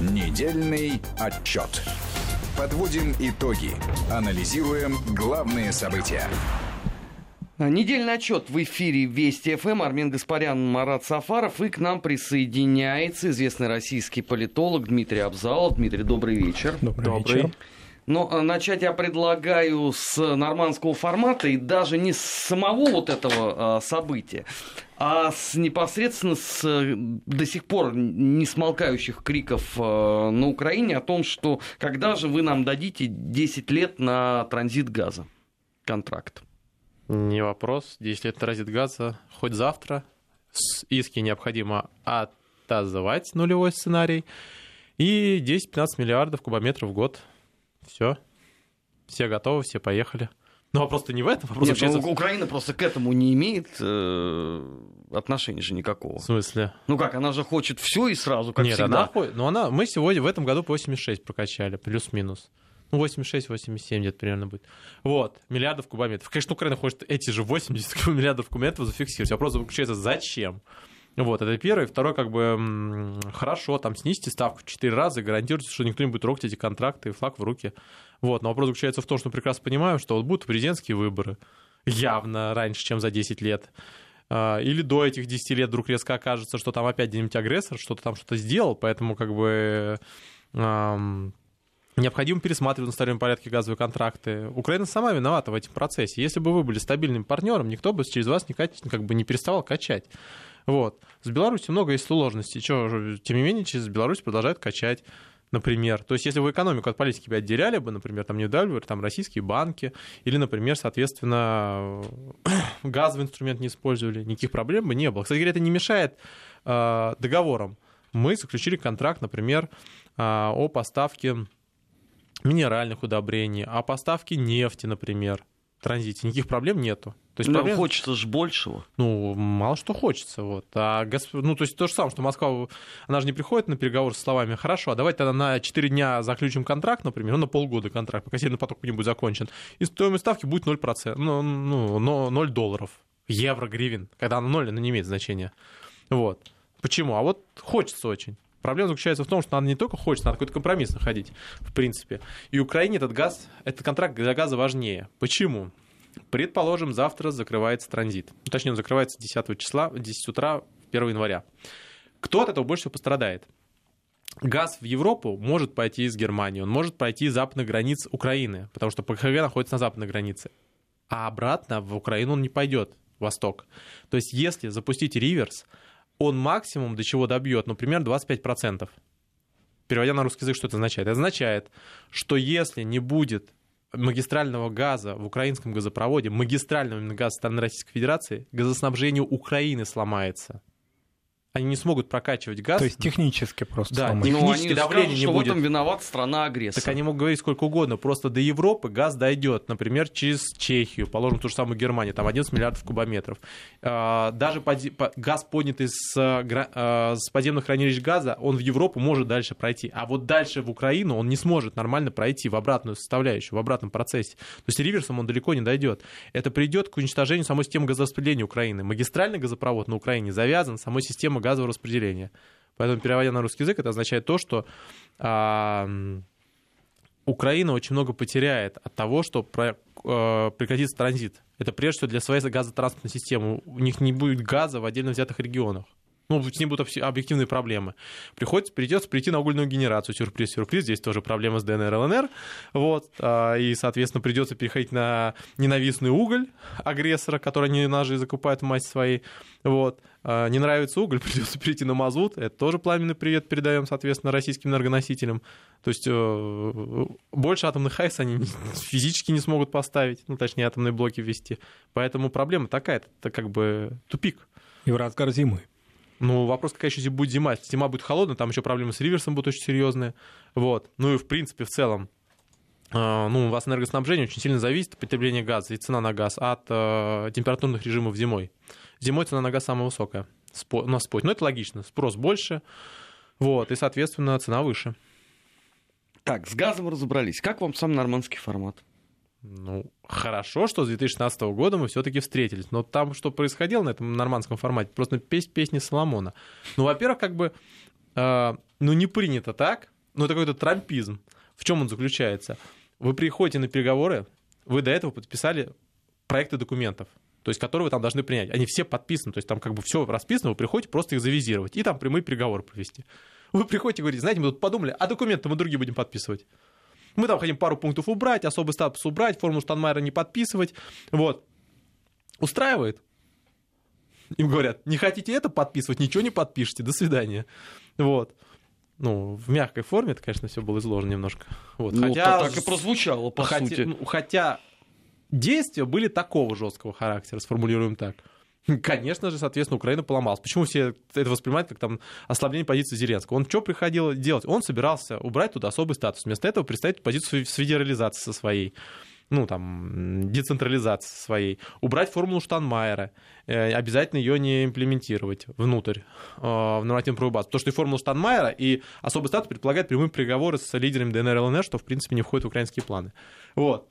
Недельный отчет. Подводим итоги. Анализируем главные события. Недельный отчет в эфире Вести ФМ. Армин Гаспарян, Марат Сафаров. И к нам присоединяется известный российский политолог Дмитрий Абзалов. Дмитрий, добрый вечер. Добрый, добрый. вечер. Но а начать я предлагаю с нормандского формата и даже не с самого вот этого а, события, а с непосредственно с до сих пор не смолкающих криков а, на Украине о том, что когда же вы нам дадите 10 лет на транзит газа, контракт. Не вопрос. 10 лет транзит газа хоть завтра. Иски необходимо отозвать нулевой сценарий. И 10-15 миллиардов кубометров в год – все. Все готовы, все поехали. Но ну, вопрос-то не в этом. Вопрос Нет, ну. Украина просто к этому не имеет э, отношения же никакого. В смысле? Ну как, она же хочет все и сразу, как Нет, всегда. Она, ну она, мы сегодня в этом году по 86 прокачали, плюс-минус. Ну, 86-87 где-то примерно будет. Вот, миллиардов кубометров. Конечно, Украина хочет эти же 80 миллиардов кубометров зафиксировать. Вопрос заключается, зачем? Вот, это первое. Второе, как бы, хорошо, там снизьте ставку в 4 раза гарантируйте, что никто не будет трогать эти контракты и флаг в руки. Вот, но вопрос заключается в том, что прекрасно понимаем, что вот будут президентские выборы явно раньше, чем за 10 лет. А, или до этих 10 лет вдруг резко окажется, что там опять где-нибудь агрессор что-то там что-то сделал, поэтому как бы эм, необходимо пересматривать в стабильном порядке газовые контракты. Украина сама виновата в этом процессе. Если бы вы были стабильным партнером, никто бы через вас не, как бы не переставал качать. Вот. С Беларусью много есть сложностей. Чё, тем не менее, через Беларусь продолжает качать например. То есть, если вы экономику от политики бы отделяли бы, например, там не дали бы там российские банки, или, например, соответственно, газовый инструмент не использовали, никаких проблем бы не было. Кстати говоря, это не мешает э, договорам. Мы заключили контракт, например, э, о поставке минеральных удобрений, о поставке нефти, например, транзите. Никаких проблем нету. То есть ну, проблем... хочется же большего. Ну, мало что хочется. Вот. А Госп... Ну, то есть то же самое, что Москва, она же не приходит на переговоры со словами, хорошо, а давайте тогда на 4 дня заключим контракт, например, ну, на полгода контракт, пока Северный поток не будет закончен, и стоимость ставки будет 0%, ну, ну 0 долларов, евро, гривен. Когда она 0, она не имеет значения. Вот. Почему? А вот хочется очень. Проблема заключается в том, что надо не только хочется, надо какой-то компромисс находить, в принципе. И Украине этот газ, этот контракт для газа важнее. Почему? Предположим, завтра закрывается транзит. Точнее, он закрывается 10 числа, 10 утра 1 января. Кто от этого больше всего пострадает? Газ в Европу может пойти из Германии, он может пойти из западных границ Украины, потому что ПХГ находится на западной границе. А обратно в Украину он не пойдет, восток. То есть если запустить реверс, он максимум до чего добьет, например, 25%. Переводя на русский язык, что это означает? Это означает, что если не будет магистрального газа в украинском газопроводе, магистрального газа страны Российской Федерации, газоснабжение Украины сломается они не смогут прокачивать газ. То есть технически просто. Да, сломать. технически ну, давление скажут, не что будет. в этом виноват страна агрессор. Так они могут говорить сколько угодно, просто до Европы газ дойдет, например, через Чехию, положим ту же самую Германию, там 11 миллиардов кубометров. А, даже газ, поднятый с, а, с подземных хранилищ газа, он в Европу может дальше пройти, а вот дальше в Украину он не сможет нормально пройти в обратную составляющую, в обратном процессе. То есть реверсом он далеко не дойдет. Это придет к уничтожению самой системы газораспределения Украины. Магистральный газопровод на Украине завязан самой системой газового распределения. Поэтому, переводя на русский язык, это означает то, что а, Украина очень много потеряет от того, что про, а, прекратится транзит. Это прежде всего для своей газотранспортной системы. У них не будет газа в отдельно взятых регионах ну, с ним будут объективные проблемы. Приходится, придется прийти на угольную генерацию, сюрприз, сюрприз, здесь тоже проблема с ДНР, ЛНР, вот, а, и, соответственно, придется переходить на ненавистный уголь агрессора, который они же закупают в массе своей, вот, а, не нравится уголь, придется перейти на мазут, это тоже пламенный привет передаем, соответственно, российским энергоносителям, то есть э, больше атомных АЭС они физически не смогут поставить, ну, точнее, атомные блоки ввести, поэтому проблема такая, это как бы тупик. И в разгар. Ну, вопрос, какая еще будет зима. Если зима будет холодная, там еще проблемы с реверсом будут очень серьезные. Вот. Ну и, в принципе, в целом, э, ну, у вас энергоснабжение очень сильно зависит от потребления газа и цена на газ от э, температурных режимов зимой. Зимой цена на газ самая высокая спо- на спот. Но это логично. Спрос больше, вот, и, соответственно, цена выше. Так, с газом разобрались. Как вам сам нормандский формат? Ну, хорошо, что с 2016 года мы все-таки встретились. Но там, что происходило на этом нормандском формате, просто песнь песни Соломона. Ну, во-первых, как бы э, ну, не принято так, но это какой-то трампизм. В чем он заключается? Вы приходите на переговоры, вы до этого подписали проекты документов, то есть которые вы там должны принять. Они все подписаны, то есть там как бы все расписано, вы приходите просто их завизировать и там прямые переговоры провести. Вы приходите и говорите, знаете, мы тут подумали, а документы мы другие будем подписывать. Мы там хотим пару пунктов убрать, особый статус убрать, форму Штанмайера не подписывать. Вот. Устраивает? Им говорят, не хотите это подписывать, ничего не подпишите, до свидания. Вот. Ну, в мягкой форме это, конечно, все было изложено немножко. Вот. Ну, хотя, так и прозвучало, по хотя, сути. ну, хотя действия были такого жесткого характера, сформулируем так. Конечно же, соответственно, Украина поломалась. Почему все это воспринимают как там ослабление позиции Зеленского? Он что приходил делать? Он собирался убрать туда особый статус. Вместо этого представить позицию с федерализации со своей ну, там, децентрализации своей, убрать формулу Штанмайера, э, обязательно ее не имплементировать внутрь э, в нормативную правовую базу. Потому что и формула Штанмайера, и особый статус предполагает прямые переговоры с лидерами ДНР и ЛНР, что, в принципе, не входит в украинские планы. Вот.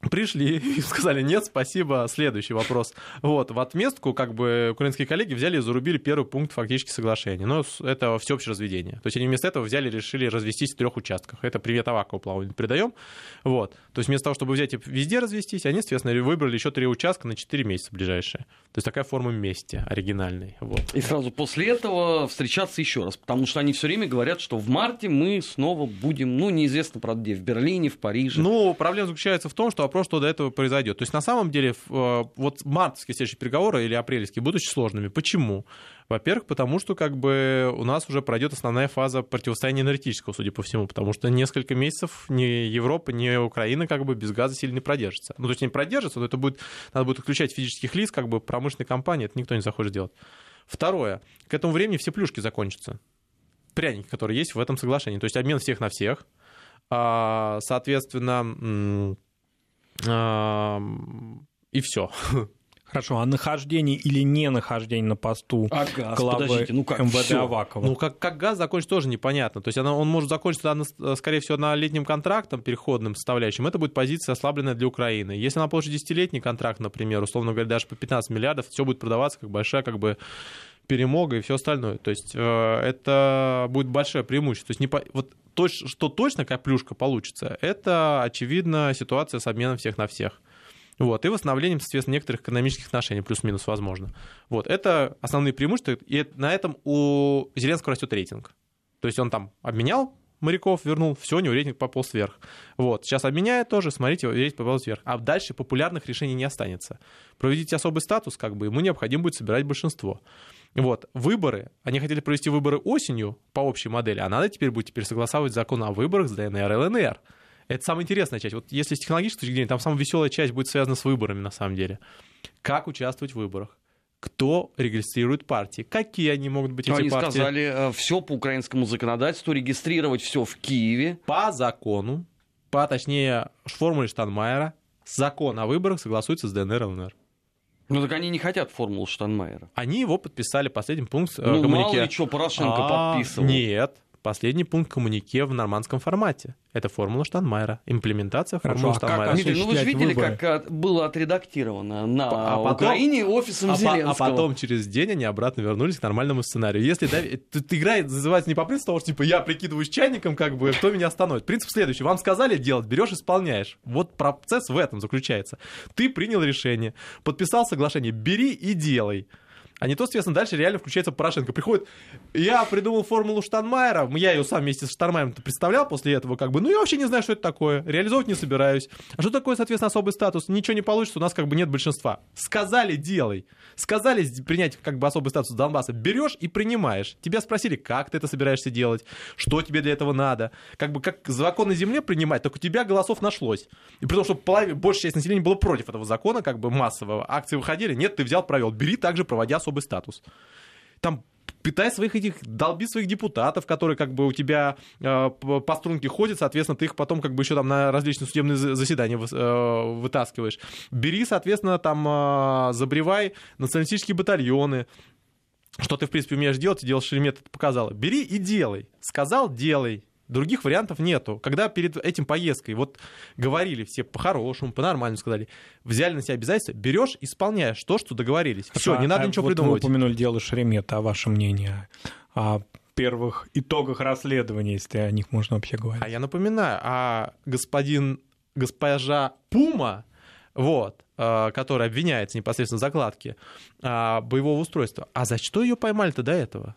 Пришли и сказали, нет, спасибо, следующий вопрос. Вот, в отместку, как бы, украинские коллеги взяли и зарубили первый пункт фактически соглашения. Но это всеобщее разведение. То есть они вместо этого взяли и решили развестись в трех участках. Это привет Авакову плаванию передаем. Вот. То есть вместо того, чтобы взять и везде развестись, они, соответственно, выбрали еще три участка на 4 месяца ближайшие. То есть такая форма мести оригинальной. Вот. И сразу после этого встречаться еще раз, потому что они все время говорят, что в марте мы снова будем, ну, неизвестно, правда, где, в Берлине, в Париже. Ну, проблема заключается в том, что вопрос, что до этого произойдет. То есть на самом деле э, вот мартовские следующие переговоры или апрельские будут очень сложными. Почему? Во-первых, потому что как бы у нас уже пройдет основная фаза противостояния энергетического, судя по всему, потому что несколько месяцев ни Европа, ни Украина как бы без газа сильно не продержится. Ну, то есть не продержится, но это будет, надо будет отключать физических лиц, как бы промышленной компании, это никто не захочет делать. Второе, к этому времени все плюшки закончатся. Пряники, которые есть в этом соглашении. То есть обмен всех на всех. А, соответственно, и все. Хорошо, а нахождение или не нахождение на посту а газ, главы подождите, ну как, МВД всё. Авакова? Ну, как, как газ закончится, тоже непонятно. То есть она, он может закончиться, на- скорее всего, на летним контрактом, переходным составляющим. Это будет позиция ослабленная для Украины. Если она получит десятилетний контракт, например, условно говоря, даже по 15 миллиардов, все будет продаваться как большая как бы перемога и все остальное. То есть э, это будет большое преимущество. То есть не по... вот то, что точно какая плюшка получится, это, очевидно, ситуация с обменом всех на всех. Вот, и восстановлением, соответственно, некоторых экономических отношений, плюс-минус, возможно. Вот, это основные преимущества, и на этом у Зеленского растет рейтинг. То есть он там обменял моряков, вернул, все, у него рейтинг пополз вверх. Вот, сейчас обменяет тоже, смотрите, рейтинг пополз вверх. А дальше популярных решений не останется. Проведите особый статус, как бы, ему необходимо будет собирать большинство. Вот, выборы, они хотели провести выборы осенью по общей модели, а надо теперь будет теперь согласовывать закон о выборах с ДНР и ЛНР. Это самая интересная часть. Вот если с технологической точки зрения, там самая веселая часть будет связана с выборами на самом деле. Как участвовать в выборах? Кто регистрирует партии? Какие они могут быть, эти Они партии? сказали все по украинскому законодательству, регистрировать все в Киеве. По закону, по, точнее, формуле Штанмайера, закон о выборах согласуется с ДНР и ЛНР. Ну так они не хотят формулу Штанмайера. Они его подписали, последний пункт э, Ну, коммунике. мало ли что Порошенко А, подписывал. Нет, последний пункт коммунике в нормандском формате. Это формула Штанмайера. Имплементация Хорошо, формулы а как Штанмайера. Дмитрий, ну вы же видели, выборы. как а, было отредактировано на А потом- Украине офисом А, по- Зеленского. а потом через день они обратно вернулись к нормальному сценарию. Если дави- тут игра называется не по принципу того, что типа я прикидываюсь чайником, как бы кто меня остановит. Принцип следующий: вам сказали делать, берешь, исполняешь. Вот процесс в этом заключается. Ты принял решение, подписал соглашение, бери и делай. А не то, соответственно, дальше реально включается Порошенко. Приходит, я придумал формулу Штанмайера, я ее сам вместе с Штанмайером представлял после этого, как бы, ну я вообще не знаю, что это такое, реализовывать не собираюсь. А что такое, соответственно, особый статус? Ничего не получится, у нас как бы нет большинства. Сказали, делай. Сказали принять как бы особый статус Донбасса, берешь и принимаешь. Тебя спросили, как ты это собираешься делать, что тебе для этого надо. Как бы как закон на земле принимать, так у тебя голосов нашлось. И при том, что половина, большая часть населения была против этого закона, как бы массового. Акции выходили, нет, ты взял, провел. Бери также, проводя особый статус. Там питай своих этих, долби своих депутатов, которые как бы у тебя э, по струнке ходят, соответственно, ты их потом как бы еще там на различные судебные за- заседания э, вытаскиваешь. Бери, соответственно, там э, забревай националистические батальоны, что ты, в принципе, умеешь делать, и дело Шеремет это показало. Бери и делай. Сказал, делай. Других вариантов нету. Когда перед этим поездкой вот говорили все по-хорошему, по-нормальному сказали, взяли на себя обязательства, берешь, исполняешь то, что договорились. Все, Хорошо, не надо а ничего вот придумывать. Вы упомянули дело Шеремета, а ваше мнение? А первых итогах расследования, если о них можно вообще говорить. А я напоминаю, а господин, госпожа Пума, вот, э, которая обвиняется непосредственно в закладке а, боевого устройства, а за что ее поймали-то до этого?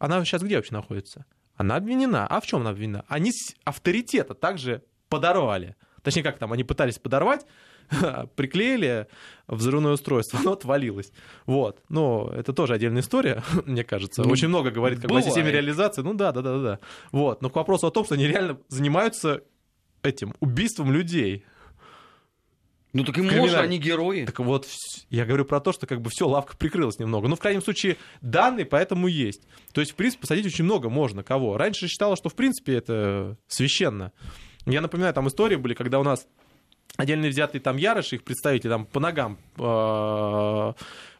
Она сейчас где вообще находится? Она обвинена. А в чем она обвинена? Они авторитета также подорвали. Точнее, как там, они пытались подорвать, приклеили взрывное устройство, оно отвалилось. Вот. Но это тоже отдельная история, мне кажется. Очень много говорит как бы, о системе реализации. Ну да, да, да, да. Вот. Но к вопросу о том, что они реально занимаются этим убийством людей. Ну так и можно, они герои. Так вот, я говорю про то, что как бы все, лавка прикрылась немного. Ну, в крайнем случае, данные поэтому есть. То есть, в принципе, посадить очень много можно кого. Раньше считала, что, в принципе, это священно. Я напоминаю, там истории были, когда у нас отдельно взятые там ярыши, их представители там по ногам э,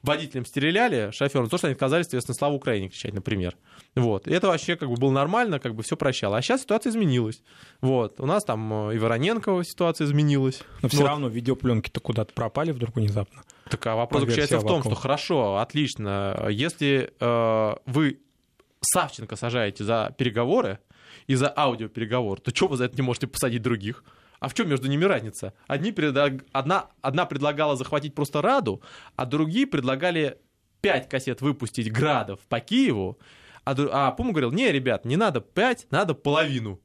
водителям стреляли, шоферам, то, что они отказались, соответственно, славу Украине кричать, например. Вот. И это вообще как бы было нормально, как бы все прощало. А сейчас ситуация изменилась. Вот. У нас там э, и Вороненкова ситуация изменилась. Но все Вот. равно видеопленки-то куда-то пропали вдруг внезапно. Так а вопрос По версии заключается в том, что хорошо, отлично, если э, вы Савченко сажаете за переговоры и за аудиопереговор, то что вы за это не можете посадить других? А в чем между ними разница? Одни предлаг- одна, одна предлагала захватить просто Раду, а другие предлагали пять кассет выпустить градов по Киеву, а, а Пума говорил, не, ребят, не надо пять, надо половину.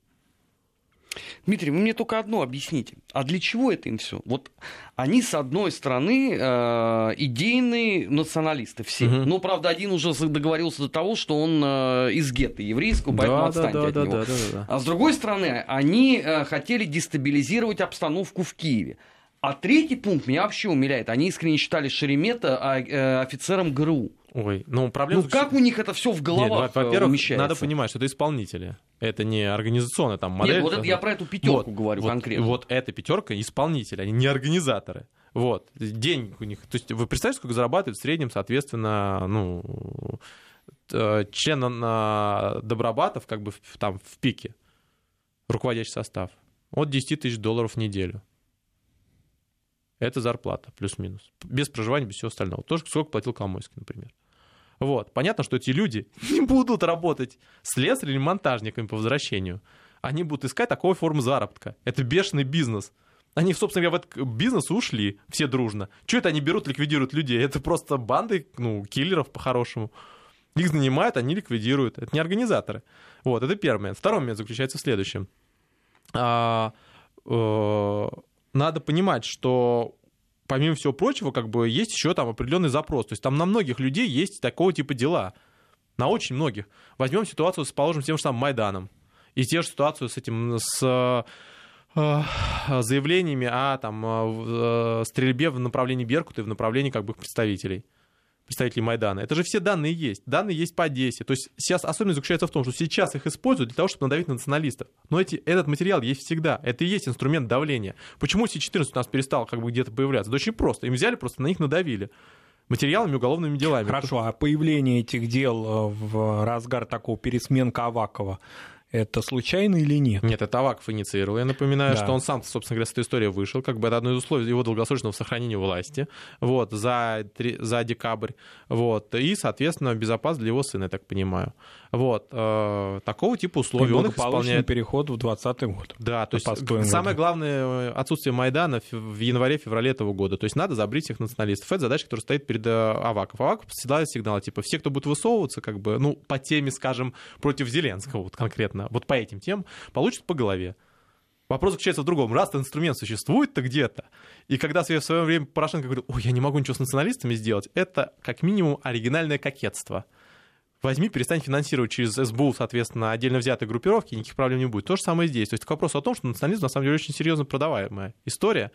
Дмитрий, вы мне только одно объясните. А для чего это им все? Вот они, с одной стороны, э, идейные националисты все. Мгм. Но, правда, один уже договорился до того, что он э, из гетто еврейского, поэтому отстаньте от него. А с другой стороны, они э, хотели дестабилизировать обстановку в Киеве. А третий пункт меня вообще умиляет. Они искренне считали Шеремета а, э, офицером ГРУ. Ой, ну проблема... Ну как у них это все в Нет, головах во- э, во-первых, умещается? надо понимать, что это исполнители. Это не организационная там модель. Нет, вот это я про эту пятерку Вот, говорю вот, конкретно. Вот эта пятерка исполнители, они не организаторы. Вот. Денег у них. То есть вы представляете, сколько зарабатывает в среднем, соответственно, ну, э, член на Добробатов, как бы в- там в пике, руководящий состав, от 10 тысяч долларов в неделю. Это зарплата, плюс-минус. Без проживания, без всего остального. Тоже сколько платил Коломойский, например. Вот. Понятно, что эти люди не будут работать слесарем или монтажниками по возвращению. Они будут искать такой формы заработка. Это бешеный бизнес. Они, собственно говоря, в этот бизнес ушли все дружно. Что это они берут, ликвидируют людей? Это просто банды, ну, киллеров по-хорошему. Их нанимают, они ликвидируют. Это не организаторы. Вот, это первый момент. Второй момент заключается в следующем. А, э, надо понимать, что помимо всего прочего, как бы есть еще там определенный запрос. То есть там на многих людей есть такого типа дела. На очень многих. Возьмем ситуацию положим, с тем же самым Майданом. И те же ситуацию с этим, с э, заявлениями о там, э, э, стрельбе в направлении Беркута и в направлении как бы представителей представителей Майдана. Это же все данные есть. Данные есть по Одессе. То есть сейчас особенность заключается в том, что сейчас их используют для того, чтобы надавить на националистов. Но эти, этот материал есть всегда. Это и есть инструмент давления. Почему Си-14 у нас перестал как бы где-то появляться? Да очень просто. Им взяли, просто на них надавили. Материалами, уголовными делами. Хорошо, а появление этих дел э, в разгар такого пересменка Авакова, это случайно или нет? Нет, это Аваков инициировал. Я напоминаю, Да. что он сам, собственно говоря, с этой историей вышел. Как бы это одно из условий его долгосрочного сохранения власти вот, за, за декабрь. Вот, и, соответственно, безопасность для его сына, я так понимаю. Вот, э, такого типа условий он их исполняет. переход в 2020 год. Да, то есть постойм самое году. главное э, отсутствие Майдана в- январе-феврале этого года. То есть надо забрить всех националистов. Это задача, которая стоит перед э, Аваков. Аваков посылает сигнал, типа, все, кто будет высовываться, как бы, ну, по теме, скажем, против Зеленского, вот конкретно, вот по этим темам, получат по голове. Вопрос заключается в другом. Раз этот инструмент существует-то где-то, и когда в свое время Порошенко говорил, ой, я не могу ничего с националистами сделать, это как минимум оригинальное кокетство. Возьми, перестань финансировать через СБУ, соответственно, отдельно взятые группировки, никаких проблем не будет. То же самое здесь. То есть к вопросу о том, что национализм на самом деле очень серьезно продаваемая история.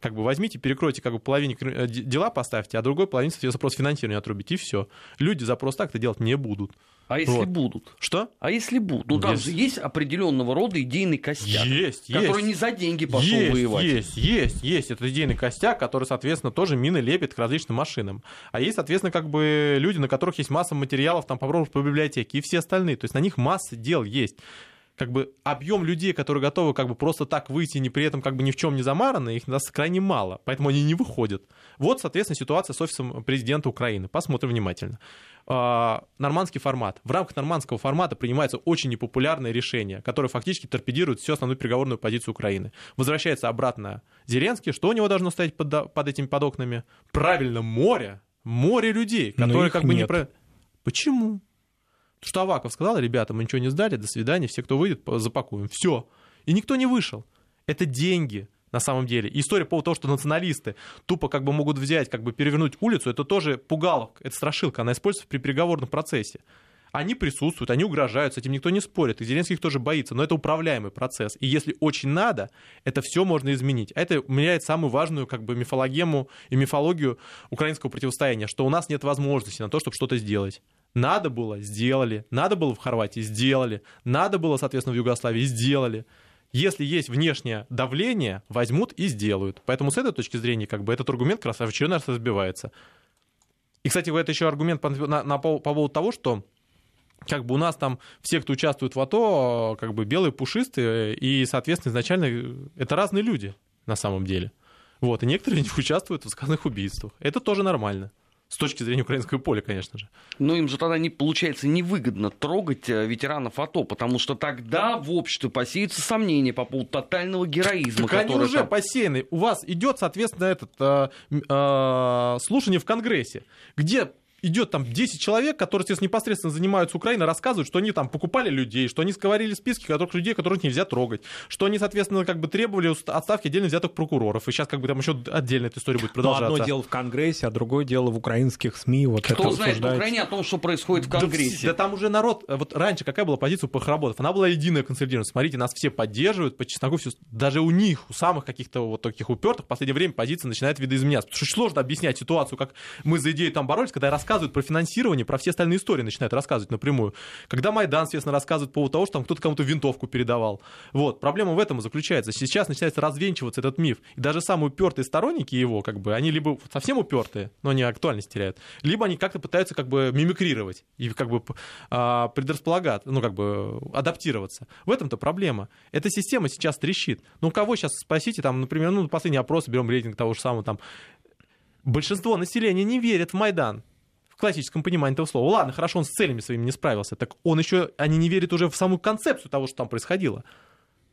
Как бы возьмите, перекройте как бы половине э, дела поставьте, а другой половине запрос финансирования отрубите, и все. Люди за просто так это делать не будут. А если Вот. будут? Что? А если будут? Ну, там Есть. же есть определенного рода идейный костяк, Есть, который есть. не за деньги пошел есть, воевать. Есть, есть, есть. Это идейный костяк, который, соответственно, тоже мины лепит к различным машинам. А есть, соответственно, как бы люди, на которых есть масса материалов, там, попробовать по библиотеке, и все остальные. То есть на них масса дел есть. как бы объем людей, которые готовы как бы просто так выйти, не при этом как бы ни в чем не замараны, их нас крайне мало, поэтому они не выходят. Вот, соответственно, ситуация с офисом президента Украины. Посмотрим внимательно. А, нормандский формат. В рамках нормандского формата принимается очень непопулярное решение, которое фактически торпедирует всю основную переговорную позицию Украины. Возвращается обратно Зеленский. Что у него должно стоять под, под этими под окнами? Правильно, море. Море людей, которые как бы нет. не про... Почему? Что Аваков сказал, ребята, мы ничего не сдали, до свидания, все, кто выйдет, запакуем. Все. И никто не вышел. Это деньги, на самом деле. И история по поводу того, что националисты тупо как бы могут взять, как бы перевернуть улицу, это тоже пугалок, это страшилка, она используется при переговорном процессе. Они присутствуют, они угрожают, с этим никто не спорит, и Зеленский их тоже боится, но это управляемый процесс. И если очень надо, это все можно изменить. А это меняет самую важную как бы мифологему и мифологию украинского противостояния, что у нас нет возможности на то, чтобы что-то сделать. Надо было, сделали. Надо было в Хорватии, сделали. Надо было, соответственно, в Югославии, сделали. Если есть внешнее давление, возьмут и сделают. Поэтому с этой точки зрения, как бы этот аргумент как раз в очередной раз разбивается. И, кстати, это еще аргумент по, на, на, по поводу того, что как бы у нас там все, кто участвует в АТО, как бы белые, пушистые, и, соответственно, изначально это разные люди на самом деле. Вот, и некоторые из них участвуют в заказных убийствах. Это тоже нормально. С точки зрения украинского поля, конечно же. Но им же тогда не получается невыгодно трогать э, ветеранов АТО, потому что тогда в обществе посеются сомнения по поводу тотального героизма. Так они уже там- посеяны. У вас идет, соответственно, этот э, э, слушание в Конгрессе, где идет там 10 человек, которые, естественно, непосредственно занимаются Украиной, рассказывают, что они там покупали людей, что они сговорили списки которых, людей, которых нельзя трогать, что они, соответственно, как бы требовали отставки отдельно взятых прокуроров. И сейчас как бы там еще отдельно эта история будет Но продолжаться. Ну, одно дело в Конгрессе, а другое дело в украинских СМИ. Вот Кто это знает в обсуждается. Украине о том, что происходит в Да Конгрессе? вс- Да, там уже народ, э, вот раньше какая была позиция у похороботов? Она была единая, консолидированная. Смотрите, нас все поддерживают, по чесноку все. Даже у них, у самых каких-то вот таких упертых в последнее время позиция начинает видоизменяться. Потому что сложно объяснять ситуацию, как мы за идею там боролись, когда рассказывают про финансирование, про все остальные истории начинают рассказывать напрямую. Когда Майдан, естественно, рассказывает по поводу того, что там кто-то кому-то винтовку передавал. Вот, проблема в этом и заключается. Сейчас начинается развенчиваться этот миф. И даже самые упертые сторонники его, как бы, они либо совсем упертые, но они актуальность теряют, либо они как-то пытаются как бы мимикрировать и как бы а, предрасполагать, ну как бы адаптироваться. В этом-то проблема. Эта система сейчас трещит. Ну, кого сейчас спросите, там, например, ну, последний опрос, берем рейтинг того же самого, там, большинство населения не верит в Майдан. В классическом понимании этого слова. Ладно, хорошо, он с целями своими не справился. Так он еще, они не верят уже в саму концепцию того, что там происходило.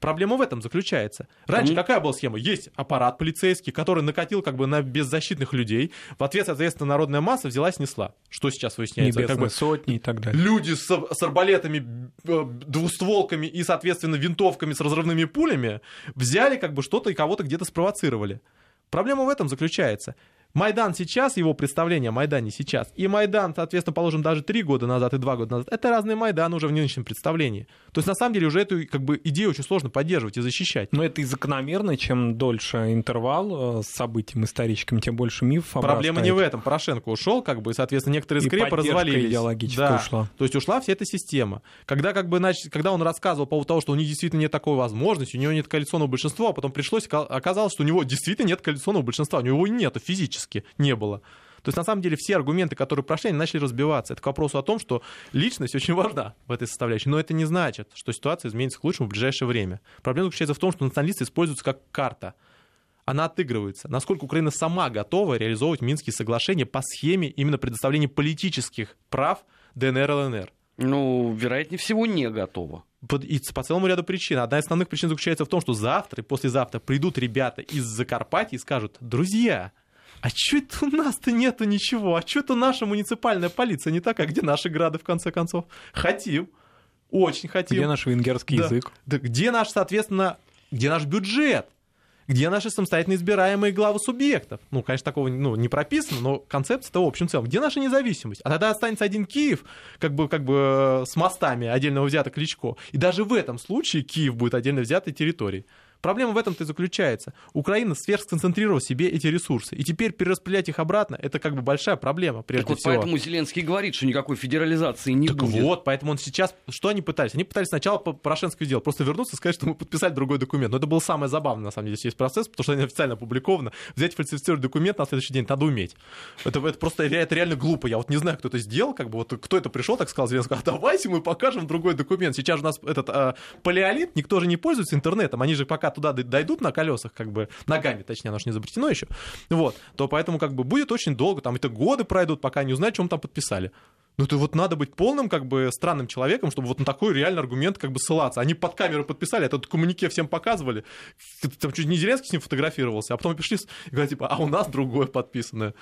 Проблема в этом заключается. Раньше Мгм. какая была схема? Есть аппарат полицейский, который накатил как бы на беззащитных людей. В ответ, соответственно, народная масса взяла и снесла. Что сейчас выясняется? Небесные Как бы сотни и так далее. люди с, с арбалетами, э, двустволками и, соответственно, винтовками с разрывными пулями взяли как бы что-то и кого-то где-то спровоцировали. Проблема в этом заключается. Майдан сейчас, его представление о Майдане сейчас, и Майдан, соответственно, положим, даже три года назад и два года назад, это разные Майданы уже в нынешнем представлении. То есть, на самом деле, уже эту как бы, идею очень сложно поддерживать и защищать. Но это и закономерно, чем дольше интервал э, с событием историческим, тем больше миф Проблема не в этом. Порошенко ушел, как бы, и, соответственно, некоторые скрепы развалились. идеологическая Да. ушла. То есть ушла вся эта система. Когда, как бы, нач- когда он рассказывал по поводу того, что у них действительно нет такой возможности, у него нет коалиционного большинства, а потом пришлось, ка- оказалось, что у него действительно нет коалиционного большинства, у него его нету физически, не было. То есть, на самом деле, все аргументы, которые прошли, они начали разбиваться. Это к вопросу о том, что личность очень важна в этой составляющей. Но это не значит, что ситуация изменится к лучшему в ближайшее время. Проблема заключается в том, что националисты используются как карта она отыгрывается. Насколько Украина сама готова реализовывать Минские соглашения по схеме именно предоставления политических прав ДНР и ЛНР. Ну, вероятнее всего, не готова. Под- И по целому ряду причин. Одна из основных причин заключается в том, что завтра и послезавтра придут ребята из Закарпатья и скажут, друзья, а что это у нас-то нету ничего? А что это наша муниципальная полиция не такая? Где наши грады, в конце концов? Хотим. Очень хотим. Где наш венгерский Да. язык? Да где наш, соответственно, где наш бюджет? Где наши самостоятельно избираемые главы субъектов? Ну, конечно, такого ну, не прописано, но концепция-то в общем целом. Где наша независимость? А тогда останется один Киев, как бы, как бы э, с мостами отдельно взятый Кличко. И даже в этом случае Киев будет отдельно взятой территорией. Проблема в этом-то и заключается. Украина сверхсконцентрировала себе эти ресурсы. И теперь перераспределять их обратно, это как бы большая проблема, прежде так вот всего. поэтому Зеленский говорит, что никакой федерализации не так будет. вот, поэтому он сейчас... Что они пытались? Они пытались сначала по Порошенскому делать, просто вернуться и сказать, что мы подписали другой документ. Но это было самое забавное, на самом деле, здесь процесс, потому что они официально опубликованы. Взять фальсифицированный документ на следующий день надо уметь. Это, это просто это реально глупо. Я вот не знаю, кто это сделал, как бы вот кто это пришел, так сказал Зеленский, а давайте мы покажем другой документ. Сейчас же у нас этот а, палеолит, никто же не пользуется интернетом, они же пока туда дойдут на колесах, как бы ногами, точнее, оно же не изобретено еще. Вот, то поэтому как бы будет очень долго, там это годы пройдут, пока они узнают, чем там подписали. Ну, то вот надо быть полным, как бы, странным человеком, чтобы вот на такой реальный аргумент, как бы, ссылаться. Они под камеру подписали, этот коммунике всем показывали. Там чуть не Зеленский с ним фотографировался, а потом пришли и говорят, типа, а у нас другое подписанное.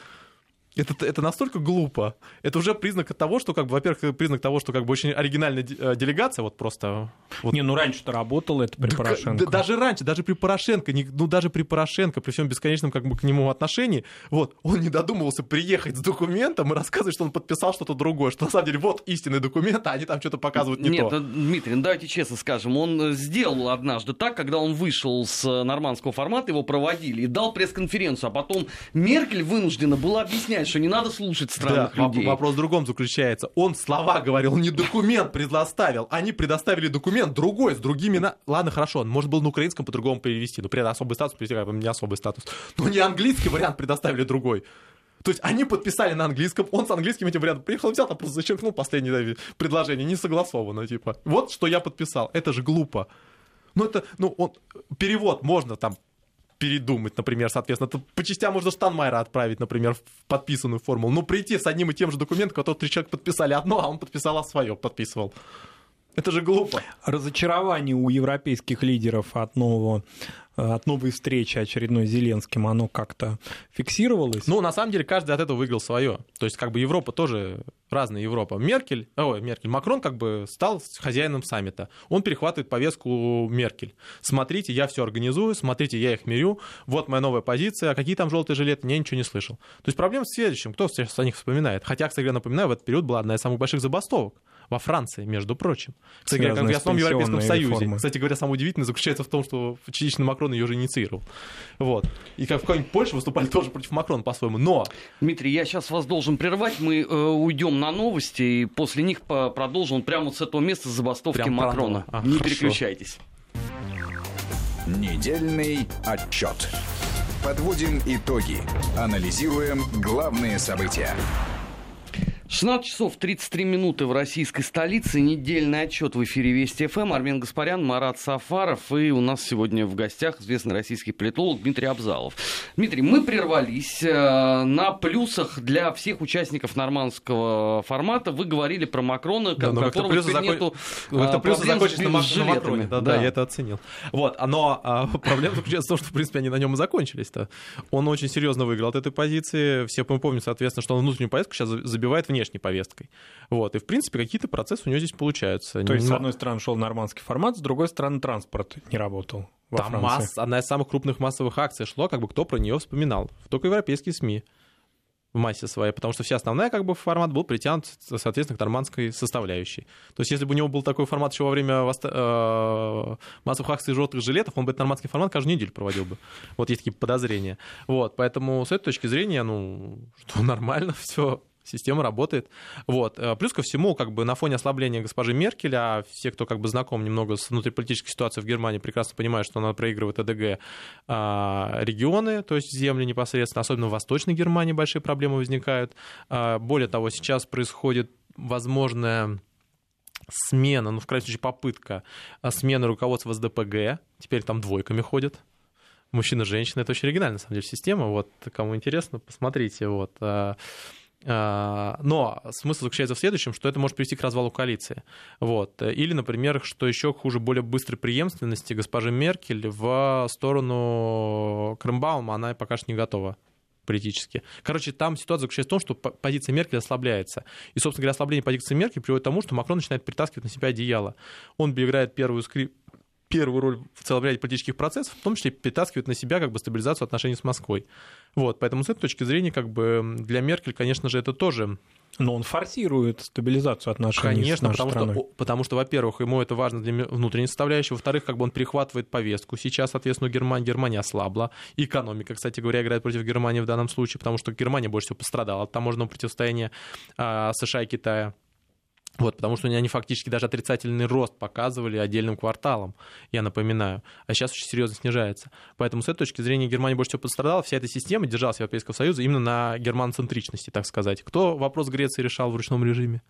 Это, это настолько глупо. Это уже признак того, что, как бы, во-первых, признак того, что как бы очень оригинальная э, делегация, вот просто. Вот. Не, ну раньше-то работало это при Да, Порошенко. да, даже раньше, даже при Порошенко, не- ну даже при Порошенко, при всем бесконечном как бы к нему отношении, вот, он не додумывался приехать с документом и рассказывать, что он подписал что-то другое, что на самом деле вот истинный документ, а они там что-то показывают не Нет, то. ну, Дмитрий, ну давайте честно скажем, он э, сделал однажды так, когда он вышел с э, нормандского формата, его проводили, и дал пресс-конференцию, а потом Меркель вынуждена была объяснять, что не надо слушать странных Да, людей. вопрос в другом заключается. Он слова говорил, не документ предоставил. Они предоставили документ другой, с другими... На... Ладно, хорошо, он может был на украинском по-другому перевести. Ну, при особый статус, не особый статус. Но не английский вариант предоставили другой. То есть они подписали на английском, он с английским этим вариантом приехал, взял, там просто зачеркнул последнее предложение, не согласовано, типа. Вот что я подписал. Это же глупо. Ну, это, ну, он, перевод можно там передумать, например, соответственно. Тут по частям можно Штанмайера отправить, например, в подписанную формулу. Но прийти с одним и тем же документом, который три человека подписали одно, а он подписал свое, подписывал. Это же глупо. Разочарование у европейских лидеров от нового от новой встречи очередной с Зеленским, оно как-то фиксировалось? Ну, на самом деле, каждый от этого выиграл свое. То есть, как бы Европа тоже разная Европа. Меркель, ой, Меркель, Макрон как бы стал хозяином саммита. Он перехватывает повестку Меркель. Смотрите, я все организую, смотрите, я их мирю, вот моя новая позиция, а какие там желтые жилеты, я ничего не слышал. То есть проблема в следующем, кто сейчас о них вспоминает? Хотя, кстати, я напоминаю, в этот период была одна из самых больших забастовок во Франции, между прочим. Кстати говоря, как в основном Европейском Союзе. Кстати говоря, самое удивительное заключается в том, что частично Макрон ее уже инициировал. Вот. И как в какой-нибудь Польше выступали тоже против Макрона по-своему. Но Дмитрий, я сейчас вас должен прервать. Мы э, уйдем на новости, и после них продолжим прямо вот с этого места забастовки Прям Макрона. А, Не хорошо. переключайтесь. Недельный отчет. Подводим итоги. Анализируем главные события. 16 часов 33 минуты в российской столице. Недельный отчет в эфире Вести ФМ. Армен Гаспарян, Марат Сафаров. И у нас сегодня в гостях известный российский политолог Дмитрий Абзалов. Дмитрий, мы прервались э, на плюсах для всех участников нормандского формата. Вы говорили про Макрона, Да, которого теперь закон- нету Это э, плюсы закончились на, Мак- на. Макроне. Да, да, я это оценил. Вот, но а, проблема заключается в том, что, в принципе, они на нем и закончились-то. Он очень серьезно выиграл от этой позиции. Все мы помним, соответственно, что он внутреннюю повестку сейчас за- забивает внешней повесткой. Вот, и, в принципе, какие-то процессы у него здесь получаются. То есть, с Но- одной стороны, шел нормандский формат, с другой стороны, транспорт не работал во Там Франции. масс- одна из самых крупных массовых акций шло, как бы кто про нее вспоминал. Только европейские СМИ в массе своей, потому что вся основная как бы формат был притянут, соответственно, к нормандской составляющей. То есть, если бы у него был такой формат еще во время э, массовых акций желтых жилетов, он бы этот нормандский формат каждую неделю проводил бы. Вот есть такие подозрения. Вот, поэтому с этой точки зрения, ну, что нормально все. Система работает. Вот. Э, Плюс ко всему, как бы на фоне ослабления госпожи Меркель, а все, кто как бы знаком немного с внутриполитической ситуацией в Германии, прекрасно понимают, что она проигрывает ЭДГ а, регионы, то есть земли непосредственно, особенно в Восточной Германии большие проблемы возникают. А, Более того, сейчас происходит возможная смена, ну, в крайнем случае, попытка а, смены руководства СДПГ. Теперь там двойками ходят. Мужчина, женщина. Это очень оригинальная, на самом деле, система. Вот, кому интересно, посмотрите. Вот. А, Но смысл заключается в следующем, что это может привести к развалу коалиции. Вот. Или, например, что еще хуже, более быстрой преемственности госпожи Меркель в сторону Крымбаума, она пока что не готова политически. Короче, там ситуация заключается в том, что по- позиция Меркель ослабляется. И, собственно говоря, ослабление позиции Меркель приводит к тому, что Макрон начинает притаскивать на себя одеяло. Он играет первую скрип первую роль в целом ряде политических процессов, в том числе перетаскивает на себя как бы стабилизацию отношений с Москвой. Вот, поэтому с этой точки зрения как бы для Меркель, конечно же, это тоже Но он форсирует стабилизацию отношений Конечно, с нашей потому страной. что, потому что, во-первых, ему это важно для внутренней составляющей, во-вторых, как бы он перехватывает повестку. Сейчас, соответственно, у Германии, Германия ослабла. Экономика, кстати говоря, играет против Германии в данном случае, потому что Германия больше всего пострадала от таможенного противостояния а, США и Китая. Вот, потому что они фактически даже отрицательный рост показывали отдельным кварталом, я напоминаю. А сейчас очень серьезно снижается. Поэтому с этой точки зрения Германия больше всего пострадала. Вся эта система держалась Европейского Союза именно на германоцентричности, так сказать. Кто вопрос Греции решал в ручном режиме?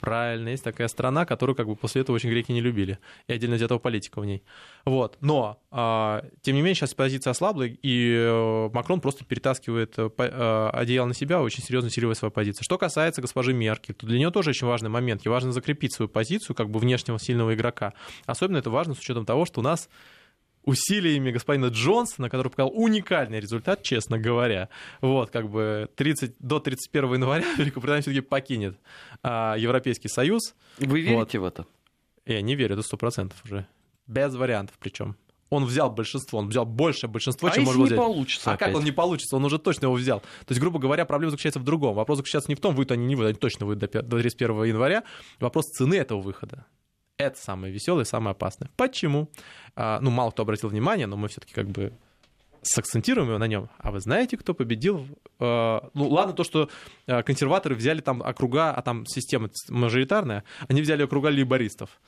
Правильно, есть такая страна, которую как бы после этого очень греки не любили. И отдельно взятого политика в ней. Вот. Но, э, тем не менее, сейчас позиция ослабла, и э, Макрон просто перетаскивает э, э, одеяло на себя, очень серьезно усиливая свою позицию. Что касается госпожи Меркель, то для нее тоже очень важный момент. Ей важно закрепить свою позицию как бы внешнего сильного игрока. Особенно это важно с учетом того, что у нас усилиями господина Джонсона, который показал уникальный результат, честно говоря. Вот, как бы 30, до 31 января Великобритания все-таки покинет а, Европейский Союз. Вы верите вот. в это? Я не верю, это 100% уже. Без вариантов причем. Он взял большинство, он взял большее большинство, а чем можно не взять. получится А опять? как он не получится? Он уже точно его взял. То есть, грубо говоря, проблема заключается в другом. Вопрос заключается не в том, выйдут они, не выйдут, они точно выйдут до 31 января. Вопрос цены этого выхода. Это самое веселое, самое опасное. Почему? А, ну, мало кто обратил внимание, но мы все-таки как бы сакцентируем его на нем. А вы знаете, кто победил? А, ну, ладно, то, что а, консерваторы взяли там округа, а там система мажоритарная, они взяли округа лейбористов.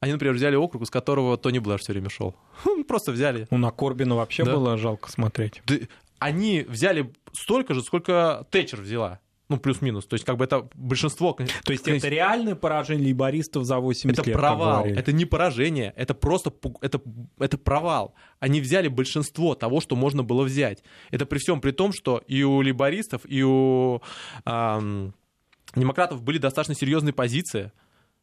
Они, например, взяли округ, из которого Тони Блэр все время шел. Просто взяли. Ну, на Корбина вообще Да. было жалко смотреть. Да, Они взяли столько же, сколько Тэтчер взяла. Ну, плюс-минус. То есть, как бы это большинство... То есть это реальное поражение лейбористов за 80 Это лет, как провал, это не поражение, это просто это, это провал. Они взяли большинство того, что можно было взять. Это при всем при том, что и у либористов, и у ам, демократов были достаточно серьезные позиции.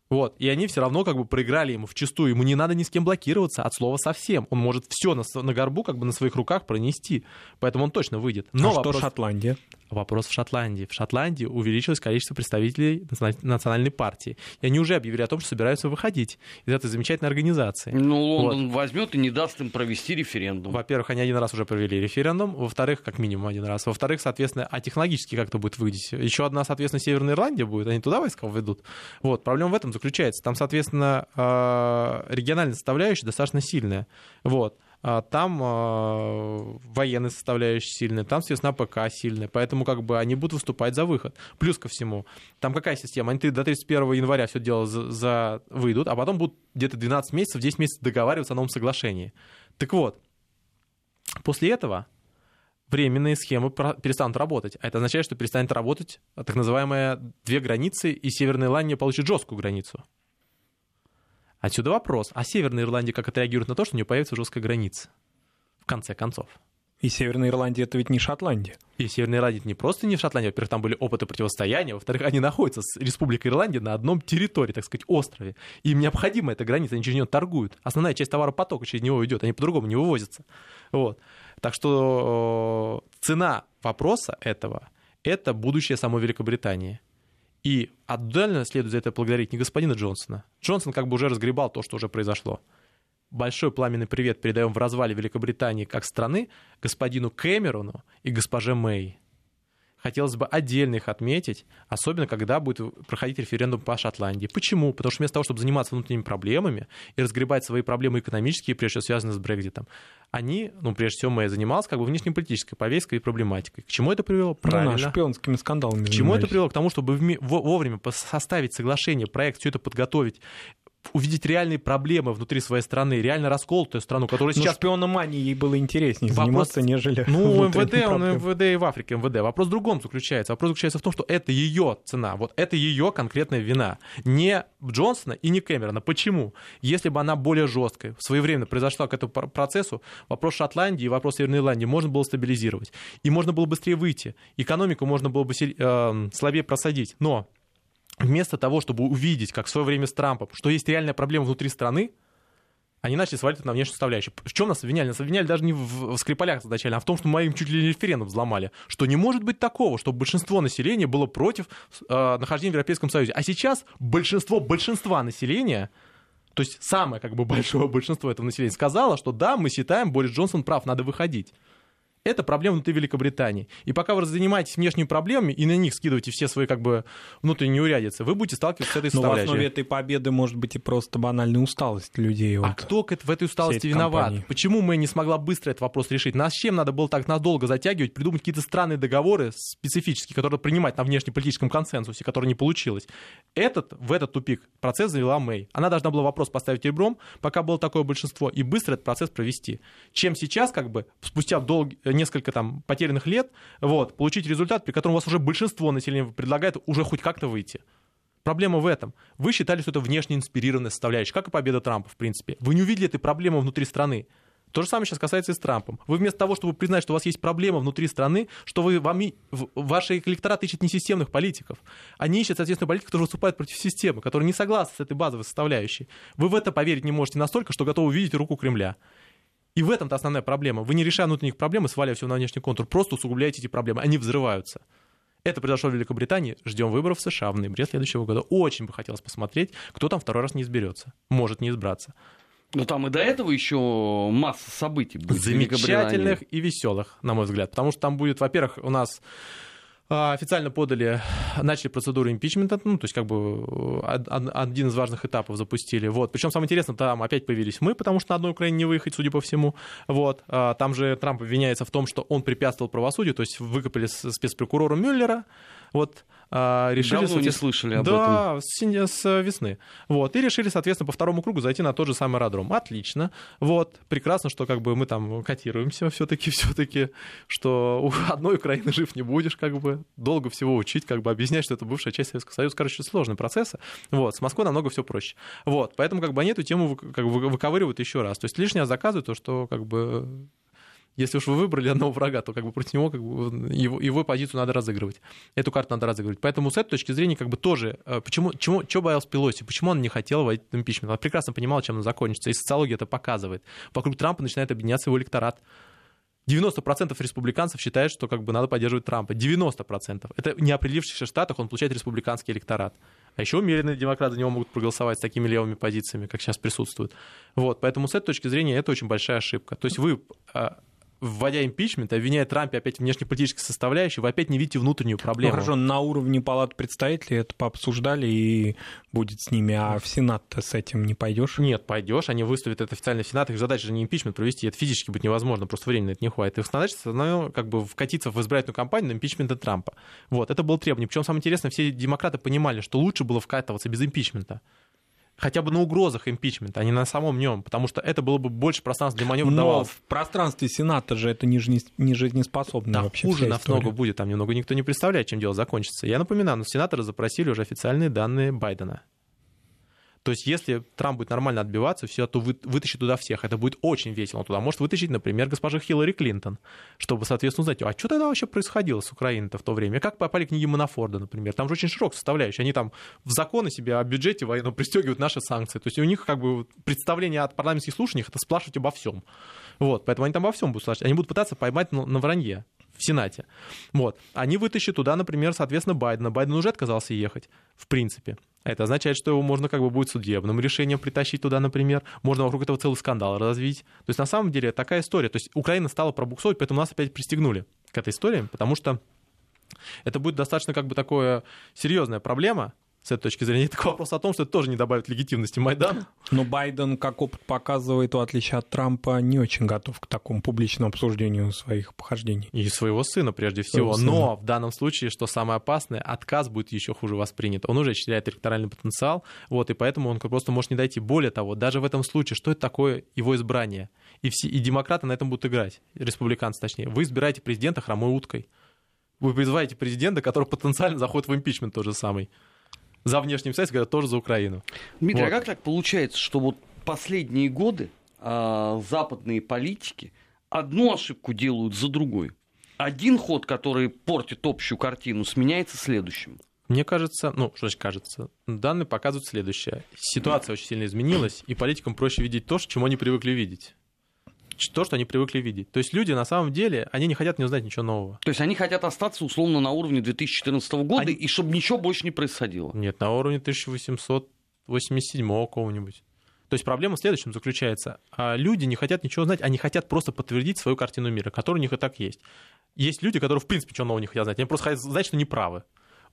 Вот, и они все равно как бы проиграли ему в чистую. Ему не надо ни с кем блокироваться от слова совсем. Он может все на, на горбу, как бы на своих руках пронести. Поэтому он точно выйдет. Но а что вопрос- Шотландия? Вопрос в Шотландии. В Шотландии увеличилось количество представителей национа- национальной партии. И они уже объявили о том, что собираются выходить из этой замечательной организации. Ну, Лондон возьмет и не даст им провести референдум. Во-первых, они один раз уже провели референдум. Во-вторых, как минимум один раз. Во-вторых, соответственно, а технологически как это будет выглядеть? Еще одна, соответственно, Северная Ирландия будет. Они туда войска введут. Вот. Проблема в этом заключается. Там, соответственно, э, региональная составляющая достаточно сильная. Вот. А Там э, военная составляющая сильная, там, соответственно, АПК сильная, поэтому как бы они будут выступать за выход. Плюс ко всему, там какая система? Они до 31 января все дело за, за- выйдут, а потом будут где-то 12 месяцев, 10 месяцев договариваться о новом соглашении. Так вот, после этого временные схемы перестанут работать. А это означает, что перестанет работать так называемая две границы, и Северная Ирландия получит жесткую границу. Отсюда вопрос, а Северная Ирландия как отреагирует на то, что у нее появится жесткая граница? В конце концов. И Северная Ирландия это ведь не Шотландия. И Северная Ирландия это не просто не в Шотландии, во-первых, там были опыты противостояния, во-вторых, они находятся с Республикой Ирландия на одном территории, так сказать, острове. Им необходима эта граница, они через нее торгуют. Основная часть товаропотока через него идет, они по-другому не вывозятся. Вот. Так что э, цена вопроса этого — это будущее самой Великобритании. И отдельно следует за это благодарить не господина Джонсона. Джонсон как бы уже разгребал то, что уже произошло. Большой пламенный привет передаем в развале Великобритании как страны господину Кэмерону и госпоже Мэй. Хотелось бы отдельно их отметить, особенно когда будет проходить референдум по Шотландии. Почему? Потому что вместо того, чтобы заниматься внутренними проблемами и разгребать свои проблемы экономические, прежде всего связанные с Брекзитом, они, ну, прежде всего, Мэй занималась как бы внешнеполитической повесткой и проблематикой. К чему это привело? Ну, Правильно. да, шпионскими скандалами К чему это занимались. привело? К тому, чтобы вовремя составить соглашение, проект, все это подготовить, увидеть реальные проблемы внутри своей страны, реально расколотую страну, которая Ну, сейчас... шпиономанией ей было интереснее Вопрос- заниматься, нежели Ну, МВД, он. МВД и в Африке МВД. Вопрос в другом заключается. Вопрос заключается в том, что это ее цена, вот это ее конкретная вина. Не Джонсона и не Кэмерона. Почему? Если бы она более жесткая, своевременно произошла к этому пр- процессу, вопрос Шотландии и вопрос Северной Ирландии можно было стабилизировать. И можно было быстрее выйти. Экономику можно было бы силь- э, слабее просадить. Но вместо того, чтобы увидеть, как в свое время с Трампом, что есть реальная проблема внутри страны, они начали свалить это на внешнюю составляющую. В чем нас обвиняли? Нас обвиняли даже не в, в Скрипалях изначально, а в том, что мы им чуть ли не референдум взломали. Что не может быть такого, чтобы большинство населения было против э, нахождения в Европейском Союзе. А сейчас большинство большинства населения, то есть самое как бы большое большинство этого населения, сказало, что да, мы считаем, Борис Джонсон прав, надо выходить. Это проблема внутри Великобритании. И пока вы занимаетесь внешними проблемами и на них скидываете все свои как бы внутренние неурядицы, вы будете сталкиваться с этой Но в основе этой победы может быть и просто банальная усталость людей. А вот. кто в этой усталости этой виноват? компании. Почему мы не смогла быстро этот вопрос решить? Нас чем надо было так надолго затягивать, придумать какие-то странные договоры специфические, которые принимать на внешнеполитическом консенсусе, который не получилось? Этот, в этот тупик процесс завела Мэй. Она должна была вопрос поставить ребром, пока было такое большинство, и быстро этот процесс провести. Чем сейчас, как бы, спустя долг... несколько там потерянных лет, вот, получить результат, при котором у вас уже большинство населения предлагает уже хоть как-то выйти. Проблема в этом. Вы считали, что это внешне инспирированная составляющая, как и победа Трампа, в принципе. Вы не увидели этой проблемы внутри страны. То же самое сейчас касается и с Трампом. Вы вместо того, чтобы признать, что у вас есть проблема внутри страны, что вы, вам, ваши электорат ищет не системных политиков. Они ищут, соответственно, политиков, которые выступают против системы, которые не согласны с этой базовой составляющей. Вы в это поверить не можете настолько, что готовы увидеть руку Кремля. И в этом-то основная проблема. Вы не решая внутренних проблем и сваливая все на внешний контур, просто усугубляете эти проблемы. Они взрываются. Это произошло в Великобритании. Ждем выборов в США в ноябре следующего года. Очень бы хотелось посмотреть, кто там второй раз не изберется. Может не избраться. Но там и до этого еще масса событий будет. Замечательных и веселых, на мой взгляд. Потому что там будет, во-первых, у нас официально подали, начали процедуру импичмента, ну, то есть как бы од- од- один из важных этапов запустили. Вот. Причем самое интересное, там опять появились мы, потому что на одной Украине не выехать, судя по всему. Вот. А, Там же Трамп обвиняется в том, что он препятствовал правосудию, то есть выкопали спецпрокурора Мюллера, вот, а, решили... Давно не слышали об этом. да, с, с весны. Вот. И решили, соответственно, по второму кругу зайти на тот же самый аэродром. Отлично. Вот. Прекрасно, что как бы мы там котируемся все-таки, все-таки, что у одной Украины жив не будешь, как бы. Долго всего учить, как бы объяснять, что это бывшая часть Советского Союза. Короче, сложные процессы. Вот. С Москвой намного все проще. Вот. Поэтому как бы они эту тему как бы выковыривают еще раз. То есть лишнее заказывают то, что как бы если уж вы выбрали одного врага, то как бы против него как бы, его, его позицию надо разыгрывать. Эту карту надо разыгрывать. Поэтому с этой точки зрения как бы тоже, э, почему, чему, чего боялась Пелоси, почему она не хотела вводить импичмент? Она прекрасно понимала, чем она закончится, и социология это показывает. Вокруг Трампа начинает объединяться его электорат. 90% республиканцев считают, что как бы надо поддерживать Трампа. 90%. Это в неопределившихся штатах он получает республиканский электорат. А еще умеренные демократы за него могут проголосовать с такими левыми позициями, как сейчас присутствуют. Вот, поэтому с этой точки зрения это очень большая ошибка. То есть вы, а, вводя импичмент, обвиняя Трампе опять внешнеполитической составляющей, вы опять не видите внутреннюю Ну, проблему. хорошо, на уровне палат представителей это пообсуждали и будет с ними, а в Сенат-то с этим не пойдешь? Нет, пойдешь, они выставят это официально в Сенат, их задача же не импичмент провести, это физически будет невозможно, просто времени на это не хватит. Их задача ну, как бы вкатиться в избирательную кампанию на импичмента Трампа. Вот, это было требование. Причем самое интересное, все демократы понимали, что лучше было вкатываться без импичмента. Хотя бы на угрозах импичмента, а не на самом нем, потому что это было бы больше пространства для маневра Но давалось. в пространстве Сената же это не, не жизнеспособно Да, вообще хуже намного будет, там немного никто не представляет, чем дело закончится. Я напоминаю, но сенаторы запросили уже официальные данные Байдена. То есть, если Трамп будет нормально отбиваться, все, то вы- вытащит туда всех. Это будет очень весело. Он туда может вытащить, например, госпожа Хиллари Клинтон, чтобы, соответственно, узнать, а что тогда вообще происходило с Украиной-то в то время? Как попали книги Манафорда, например? Там же очень широкая составляющая. Они там в законы себе о бюджете военном пристегивают наши санкции. То есть, у них как бы представление от парламентских слушаний это сплашивать обо всем. Вот, поэтому они там обо всем будут спрашивать. Они будут пытаться поймать на, на вранье в Сенате. Вот. Они вытащат туда, например, соответственно, Байдена. Байден уже отказался ехать, в принципе. Это означает, что его можно как бы будет судебным решением притащить туда, например. Можно вокруг этого целый скандал развить. То есть, на самом деле, такая история. То есть, Украина стала пробуксовывать, поэтому нас опять пристегнули к этой истории, потому что это будет достаточно как бы такое серьезная проблема с этой точки зрения. Это вопрос о том, что это тоже не добавит легитимности Майдану. Но Байден, как опыт показывает, в отличие от Трампа, не очень готов к такому публичному обсуждению своих похождений. И своего сына, прежде Своего всего. сына. Но в данном случае, что самое опасное, отказ будет еще хуже воспринят. Он уже теряет электоральный потенциал, вот, и поэтому он просто может не дойти. Более того, даже в этом случае, что это такое его избрание? И, все, и демократы на этом будут играть, республиканцы точнее. Вы избираете президента хромой уткой. Вы призываете президента, который потенциально заходит в импичмент тот же самый. За внешним связь, говорят, тоже за Украину. Дмитрий, Вот. а как так получается, что вот последние годы а, западные политики одну ошибку делают за другой? Один ход, который портит общую картину, сменяется следующим. Мне кажется, ну, что значит кажется, данные показывают следующее. Ситуация очень сильно изменилась, и политикам проще видеть то, чему они привыкли видеть. То, что они привыкли видеть. То есть люди, на самом деле, они не хотят не узнать ничего нового. То есть они хотят остаться условно на уровне 2014 года, Они- и чтобы ничего больше не происходило. Нет, на уровне 1887 какого-нибудь. То есть проблема в следующем заключается. А, люди не хотят ничего знать, они хотят просто подтвердить свою картину мира, которая у них и так есть. Есть люди, которые в принципе ничего нового не хотят знать, они просто хотят знать, что неправы.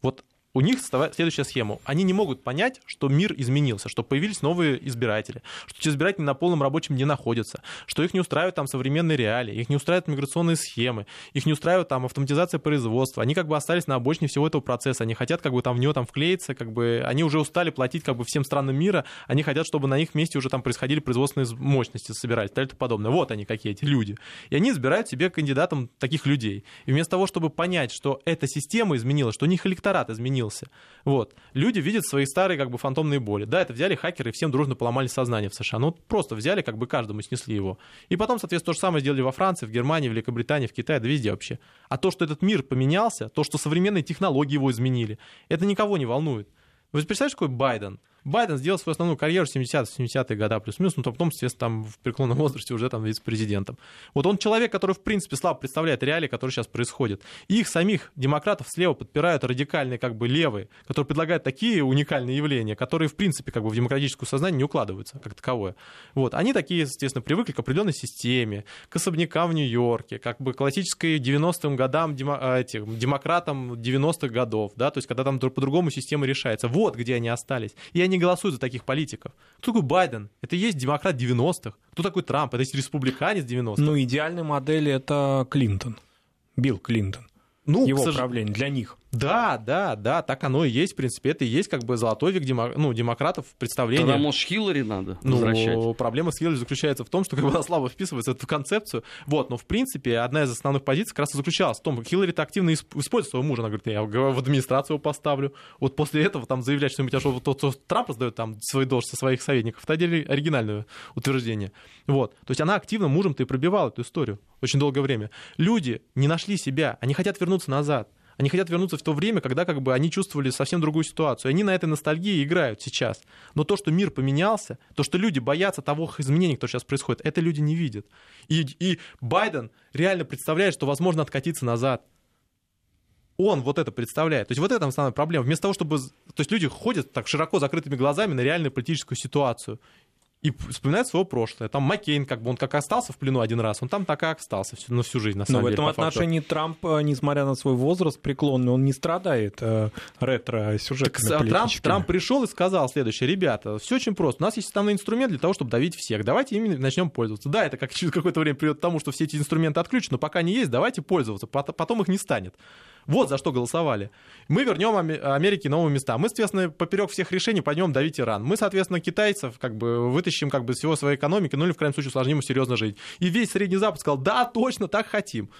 Вот у них следующая схема. Они не могут понять, что мир изменился, что появились новые избиратели, что эти избиратели на полном рабочем не находятся, что их не устраивают там современные реалии, их не устраивают миграционные схемы, их не устраивает там автоматизация производства. Они как бы остались на обочине всего этого процесса. Они хотят как бы там в него там вклеиться, как бы они уже устали платить как бы всем странам мира, они хотят, чтобы на их месте уже там происходили производственные мощности собирать и так подобное. Вот они какие эти люди. И они избирают себе кандидатом таких людей. И вместо того, чтобы понять, что эта система изменилась, что у них электорат изменился, изменился. Вот. Люди видят свои старые как бы фантомные боли. Да, это взяли хакеры и всем дружно поломали сознание в США. Ну, просто взяли, как бы каждому снесли его. И потом, соответственно, то же самое сделали во Франции, в Германии, в Великобритании, в Китае, да везде вообще. А то, что этот мир поменялся, то, что современные технологии его изменили, это никого не волнует. Вы представляете, какой Байден? Байден сделал свою основную карьеру в 70-е годы плюс-минус, но потом, естественно, там в преклонном возрасте уже там вице-президентом. Вот он человек, который, в принципе, слабо представляет реалии, которые сейчас происходят. И их самих демократов слева подпирают радикальные, как бы, левые, которые предлагают такие уникальные явления, которые, в принципе, как бы в демократическое сознание не укладываются как таковое. Вот. Они такие, естественно, привыкли к определенной системе, к особнякам в Нью-Йорке, как бы классической 90-м годам демо, а, этих, демократам 90-х годов, да, то есть когда там по-другому система решается. Вот где они остались. И они голосуют за таких политиков. Кто такой Байден? Это и есть демократ 90-х. Кто такой Трамп? Это есть республиканец 90-х. Ну, идеальной модели это Клинтон. Билл Клинтон. Ну, его сож... правление для них. Да, да, да, так оно и есть, в принципе. Это и есть как бы золотой век демо... ну, демократов представление. Тогда, может, Хиллари надо ну, возвращать? проблема с Хиллари заключается в том, что как бы, она слабо вписывается в эту концепцию. Вот, но, в принципе, одна из основных позиций как раз и заключалась в том, что Хиллари-то активно использует своего мужа. Она говорит, я в администрацию его поставлю. Вот после этого там заявлять что-нибудь, а что тот, кто Трамп сдает там свои должности своих советников, это оригинальное утверждение. Вот. То есть она активно мужем-то и пробивала эту историю очень долгое время. Люди не нашли себя, они хотят вернуться назад. Они хотят вернуться в то время, когда как бы они чувствовали совсем другую ситуацию. Они на этой ностальгии играют сейчас. Но то, что мир поменялся, то, что люди боятся того изменений, которые сейчас происходит, это люди не видят. И, и Байден реально представляет, что возможно откатиться назад. Он вот это представляет. То есть вот это основная проблема. Вместо того, чтобы... То есть люди ходят так широко закрытыми глазами на реальную политическую ситуацию и вспоминает свое прошлое. Там Маккейн, как бы он как остался в плену один раз, он там так и остался всю, на всю жизнь, на самом Но деле. в этом отношении. Трамп, э, несмотря на свой возраст преклонный, он не страдает э, ретро-сюжетами Трамп, Трамп пришел и сказал следующее, ребята, все очень просто, у нас есть основной инструмент для того, чтобы давить всех, давайте ими начнем пользоваться. Да, это как через какое-то время приведет к тому, что все эти инструменты отключат, но пока не есть, давайте пользоваться, потом их не станет. Вот за что голосовали. Мы вернем Америке новые места. Мы, соответственно, поперек всех решений пойдем давить Иран. Мы, соответственно, китайцев как бы вытащим как бы всего своей экономики, ну или в крайнем случае усложним серьезно жить. И весь Средний Запад сказал, да, точно, так хотим.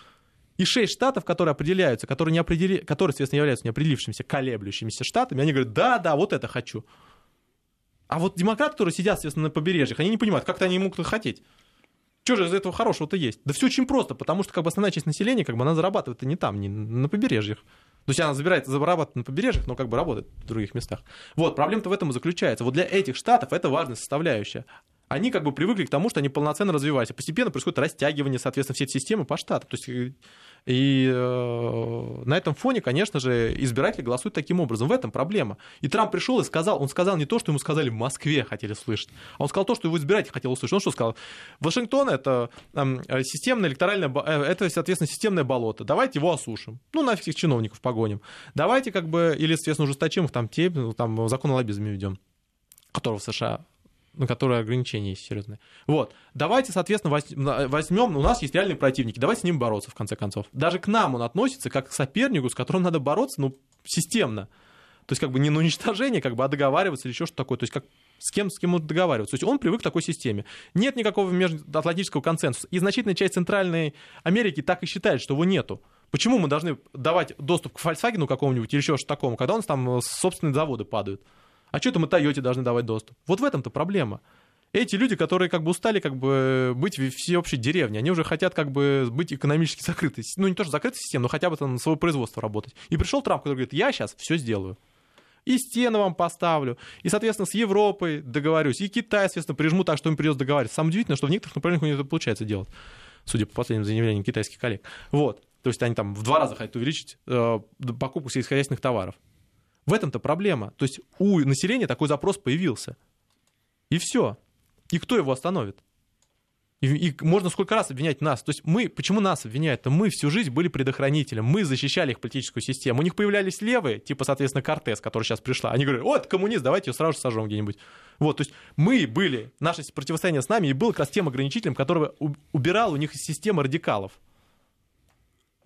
И шесть штатов, которые определяются, которые, не определи... которые, соответственно, являются неопределившимися, колеблющимися штатами, они говорят, да, да, вот это хочу. А вот демократы, которые сидят, соответственно, на побережьях, они не понимают, как-то они могут хотеть. Что же из этого хорошего-то есть? Да все очень просто, потому что как бы основная часть населения, как бы она зарабатывает не там, не на побережьях. То есть она забирает, зарабатывает на побережьях, но как бы работает в других местах. Вот, проблема-то в этом и заключается. Вот для этих штатов это важная составляющая они как бы привыкли к тому, что они полноценно развиваются. Постепенно происходит растягивание, соответственно, всей этой системы по штату. То есть э, и э, на этом фоне, конечно же, избиратели голосуют таким образом. В этом проблема. И Трамп пришел и сказал, он сказал не то, что ему сказали в Москве хотели слышать, а он сказал то, что его избиратели хотели услышать. Он что сказал? Вашингтон это э, системное электоральное, э, это, соответственно, системное болото. Давайте его осушим. Ну, нафиг всех чиновников погоним. Давайте как бы, или, соответственно, ужесточим их, там, те, там закон о лоббизме ведем которого в США на которые ограничения есть серьезные. Вот. Давайте, соответственно, возьмем, у нас есть реальные противники, давайте с ним бороться, в конце концов. Даже к нам он относится как к сопернику, с которым надо бороться, ну, системно. То есть, как бы не на уничтожение, как бы, а договариваться или еще что-то такое. То есть, как с кем, с кем он договариваться. То есть, он привык к такой системе. Нет никакого межатлантического консенсуса. И значительная часть Центральной Америки так и считает, что его нету. Почему мы должны давать доступ к Volkswagen какому-нибудь или еще что-то такому, когда у нас там собственные заводы падают? А что-то мы Тойоте должны давать доступ. Вот в этом-то проблема. Эти люди, которые как бы устали как бы быть в всеобщей деревне, они уже хотят как бы быть экономически закрытой. Ну, не то, что закрытой системой, но хотя бы там на свое производство работать. И пришел Трамп, который говорит, я сейчас все сделаю. И стены вам поставлю, и, соответственно, с Европой договорюсь, и Китай, соответственно, прижму так, что им придется договариваться. Самое удивительное, что в некоторых направлениях у них это получается делать, судя по последним заявлениям китайских коллег. Вот. То есть они там в два раза хотят увеличить э, покупку сельскохозяйственных товаров. В этом-то проблема. То есть у населения такой запрос появился. И все. И кто его остановит? И, и можно сколько раз обвинять нас. То есть мы, почему нас обвиняют? Мы всю жизнь были предохранителем, мы защищали их политическую систему. У них появлялись левые, типа, соответственно, Кортес, который сейчас пришла. Они говорят, это коммунист, давайте ее сразу же сожжем где-нибудь. Вот, то есть мы были, наше противостояние с нами и было как раз тем ограничителем, который убирал у них из системы радикалов.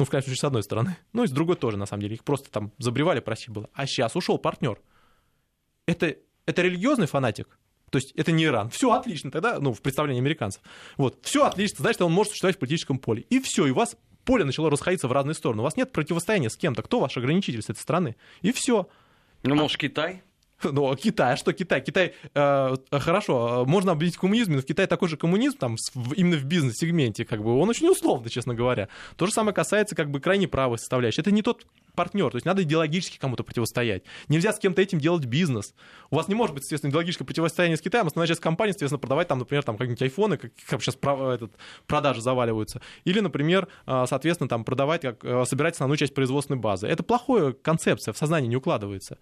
Ну, в крайнем случае, с одной стороны. Ну, и с другой тоже, на самом деле. Их просто там забревали, прости было. А сейчас ушел партнер. Это, это религиозный фанатик? То есть это не Иран. Все отлично тогда, ну, в представлении американцев. Вот, все отлично, значит, он может существовать в политическом поле. И все, и вас поле начало расходиться в разные стороны. У вас нет противостояния с кем-то. Кто ваш ограничитель с этой страны? И все. Ну, может, Китай? Ну, а Китай, а что Китай? Китай, э, хорошо, можно объявить коммунизм, но в Китае такой же коммунизм, там, в, именно в бизнес-сегменте, как бы, он очень условно, честно говоря. То же самое касается, как бы, крайне правой составляющей. Это не тот партнер, то есть надо идеологически кому-то противостоять. Нельзя с кем-то этим делать бизнес. У вас не может быть, естественно, идеологическое противостояние с Китаем, основная часть компании, естественно, продавать там, например, там какие-нибудь айфоны, как, как сейчас этот, продажи заваливаются. Или, например, э, соответственно, там продавать, как, э, собирать основную часть производственной базы. Это плохая концепция, в сознании не укладывается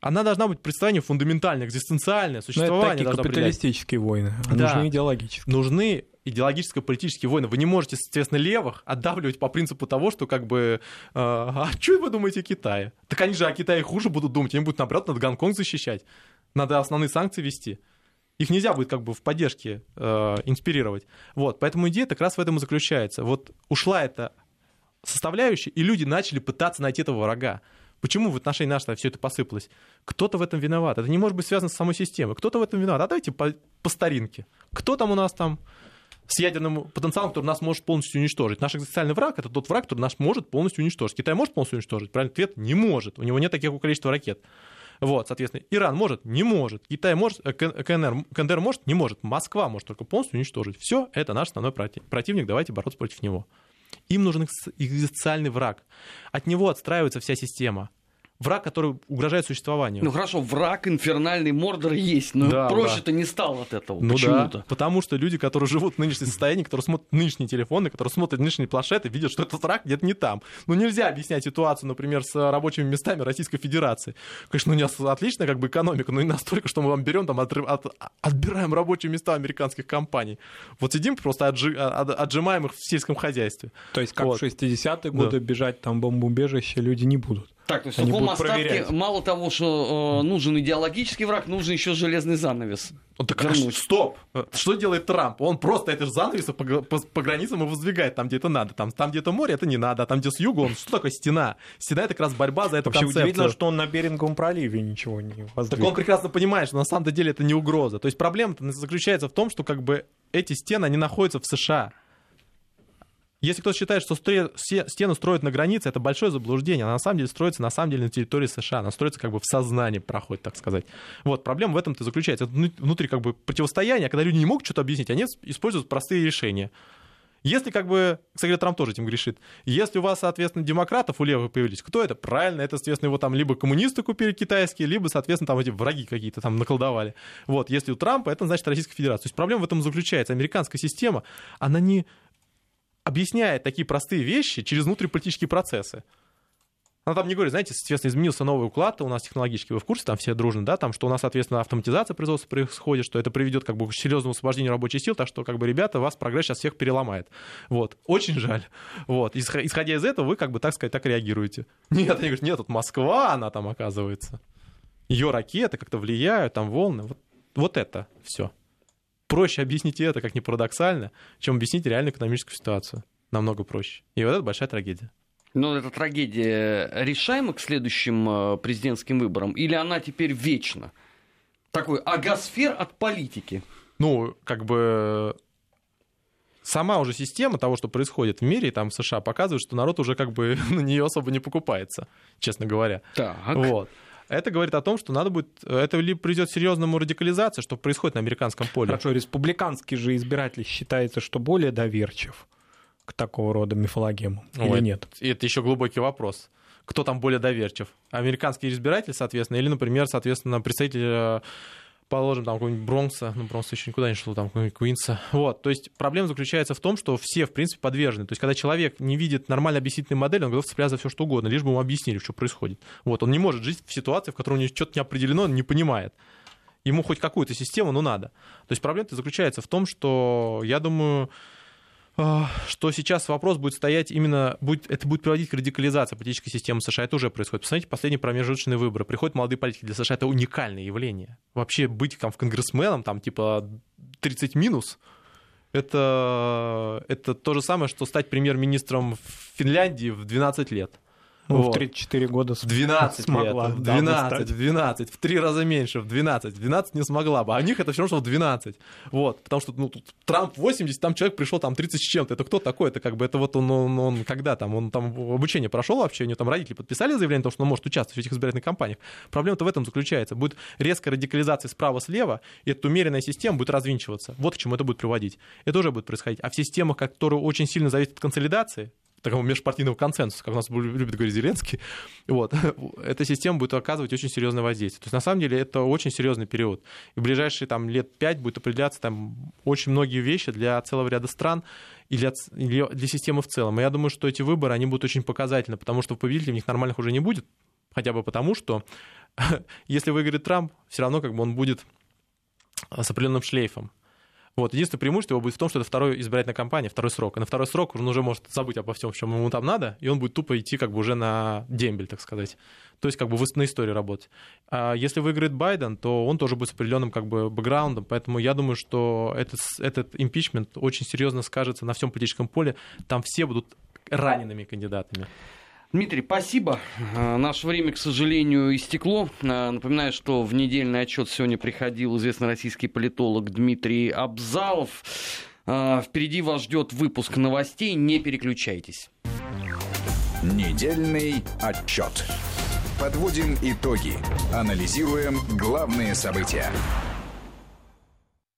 она должна быть представлением фундаментальное, экзистенциальное, существование. Но это такие капиталистические войны, а да. нужны идеологические. Нужны идеологическо-политические войны. Вы не можете, соответственно, левых отдавливать по принципу того, что как бы, э, а что вы думаете о Китае? Так они же о Китае хуже будут думать, они будут, наоборот, надо Гонконг защищать, надо основные санкции вести. Их нельзя будет как бы в поддержке э, инспирировать. Вот, поэтому идея как раз в этом и заключается. Вот ушла эта составляющая, и люди начали пытаться найти этого врага. Почему в отношении нашего все это посыпалось? Кто-то в этом виноват. Это не может быть связано с самой системой. Кто-то в этом виноват. А давайте по, по старинке. Кто там у нас там с ядерным потенциалом, который нас может полностью уничтожить? Наш экзистенциальный враг — это тот враг, который нас может полностью уничтожить. Китай может полностью уничтожить? Правильный ответ — не может. У него нет такого количества ракет. Вот, соответственно, Иран может, не может, Китай может, э, КНР, КНДР может, не может, Москва может только полностью уничтожить. Все, это наш основной противник, давайте бороться против него. Им нужен экзистенциальный враг. От него отстраивается вся система. Враг, который угрожает существованию. Ну хорошо, враг инфернальный Мордор есть, но да, проще-то да. не стал от этого. Ну почему-то. Да, потому что люди, которые живут в нынешнем состоянии, которые смотрят нынешние телефоны, которые смотрят нынешние планшеты, видят, что этот враг где-то не там. Ну нельзя объяснять ситуацию, например, с рабочими местами Российской Федерации. Конечно, ну, у нас отличная как бы экономика, но не настолько, что мы вам берем там, отрыв, от, отбираем рабочие места американских компаний. Вот сидим, просто отжи, отжимаем их в сельском хозяйстве. То есть как вот. в 60-е годы да. бежать там бомбоубежище люди не будут. Так, то есть Они в таком остатке проверять. мало того, что э, нужен идеологический враг, нужен еще железный занавес. Он так, а стоп! Что делает Трамп? Он просто это же занавес по, по, по границам и воздвигает там, где это надо. Там, там где это море, это не надо. А там, где с юга, он что такое стена? Стена — это как раз борьба за эту Вообще концепцию. удивительно, что он на Беринговом проливе ничего не воздвиг. Так он прекрасно понимает, что на самом деле это не угроза. То есть проблема заключается в том, что как бы эти стены, они находятся в США. Если кто-то считает, что стену строят на границе, это большое заблуждение. Она на самом деле строится на самом деле на территории США. Она строится как бы в сознании, проходит, так сказать. Вот, проблема в этом-то заключается. Это внутри как бы противостояние, когда люди не могут что-то объяснить, они используют простые решения. Если как бы, кстати, Трамп тоже этим грешит, если у вас, соответственно, демократов у левых появились, кто это? Правильно, это, соответственно, его там либо коммунисты купили китайские, либо, соответственно, там эти враги какие-то там наколдовали. Вот, если у Трампа, это значит Российская Федерация. То есть проблема в этом заключается. Американская система, она не объясняет такие простые вещи через внутриполитические процессы. Она там не говорит, знаете, соответственно, изменился новый уклад у нас технологический, вы в курсе, там все дружны, да, там, что у нас, соответственно, автоматизация производства происходит, что это приведет как бы к серьезному освобождению рабочих сил, так что, как бы, ребята, вас прогресс сейчас всех переломает. Вот. Очень жаль. Вот. Исходя из этого, вы, как бы, так сказать, так реагируете. Нет, они говорят, нет, тут Москва, она там оказывается. Ее ракеты как-то влияют, там волны. Вот, вот это все проще объяснить это, как ни парадоксально, чем объяснить реальную экономическую ситуацию. Намного проще. И вот это большая трагедия. Но эта трагедия решаема к следующим э, президентским выборам? Или она теперь вечна? Такой агосфер от политики. Ну, как бы сама уже система того, что происходит в мире, там в США, показывает, что народ уже как бы на нее особо не покупается, честно говоря. Так. Вот это говорит о том, что надо будет, это либо придет к серьезному радикализации, что происходит на американском поле. Хорошо, республиканский же избиратель считается, что более доверчив к такого рода мифологемам Ой, или нет? Это еще глубокий вопрос. Кто там более доверчив? Американский избиратель, соответственно, или, например, соответственно, представитель э, положим, там, какого-нибудь Бронкса, ну, Бронкс еще никуда не шел, там, какого-нибудь Куинса. Вот, то есть проблема заключается в том, что все, в принципе, подвержены. То есть когда человек не видит нормальной объяснительной модели, он готов цепляться за все что угодно, лишь бы ему объяснили, что происходит. Вот, он не может жить в ситуации, в которой у него что-то не определено, он не понимает. Ему хоть какую-то систему, но надо. То есть проблема заключается в том, что, я думаю, что сейчас вопрос будет стоять именно, будет, это будет приводить к радикализации политической системы США. Это уже происходит. Посмотрите, последние промежуточные выборы. Приходят молодые политики. Для США это уникальное явление. Вообще быть там в конгрессменом, там типа 30 минус, это, это то же самое, что стать премьер-министром Финляндии в 12 лет. Ну, вот. в 34 года в 12 смогла. Лет, в 12, в 12, в три раза меньше, в 12. В 12 не смогла бы, а у них это все равно, что в 12. Вот, потому что ну, тут Трамп 80, там человек пришел там 30 с чем-то. Это кто такой? Это как бы, это вот он, он, он когда там, он там обучение прошел вообще, у него там родители подписали заявление о том, что он может участвовать в этих избирательных кампаниях. Проблема-то в этом заключается. Будет резкая радикализация справа-слева, и эта умеренная система будет развинчиваться. Вот к чему это будет приводить. Это уже будет происходить. А в системах, которые очень сильно зависят от консолидации, такого межпартийного консенсуса, как у нас любит говорить Зеленский, вот, эта система будет оказывать очень серьезное воздействие. То есть, на самом деле, это очень серьезный период. И в ближайшие там, лет пять будет определяться там, очень многие вещи для целого ряда стран и для, для, системы в целом. И я думаю, что эти выборы, они будут очень показательны, потому что победителей в них нормальных уже не будет, хотя бы потому, что если выиграет Трамп, все равно как бы он будет с определенным шлейфом. Вот. Единственное преимущество его будет в том, что это второй избирательная кампания, второй срок. И на второй срок он уже может забыть обо всем, чем ему там надо, и он будет тупо идти как бы уже на дембель, так сказать. То есть как бы на истории работать. А если выиграет Байден, то он тоже будет с определенным как бы бэкграундом, поэтому я думаю, что этот, этот импичмент очень серьезно скажется на всем политическом поле. Там все будут ранеными кандидатами. Дмитрий, спасибо. А, наше время, к сожалению, истекло. А, напоминаю, что в недельный отчет сегодня приходил известный российский политолог Дмитрий Абзалов. А, впереди вас ждет выпуск новостей. Не переключайтесь. Недельный отчет. Подводим итоги. Анализируем главные события.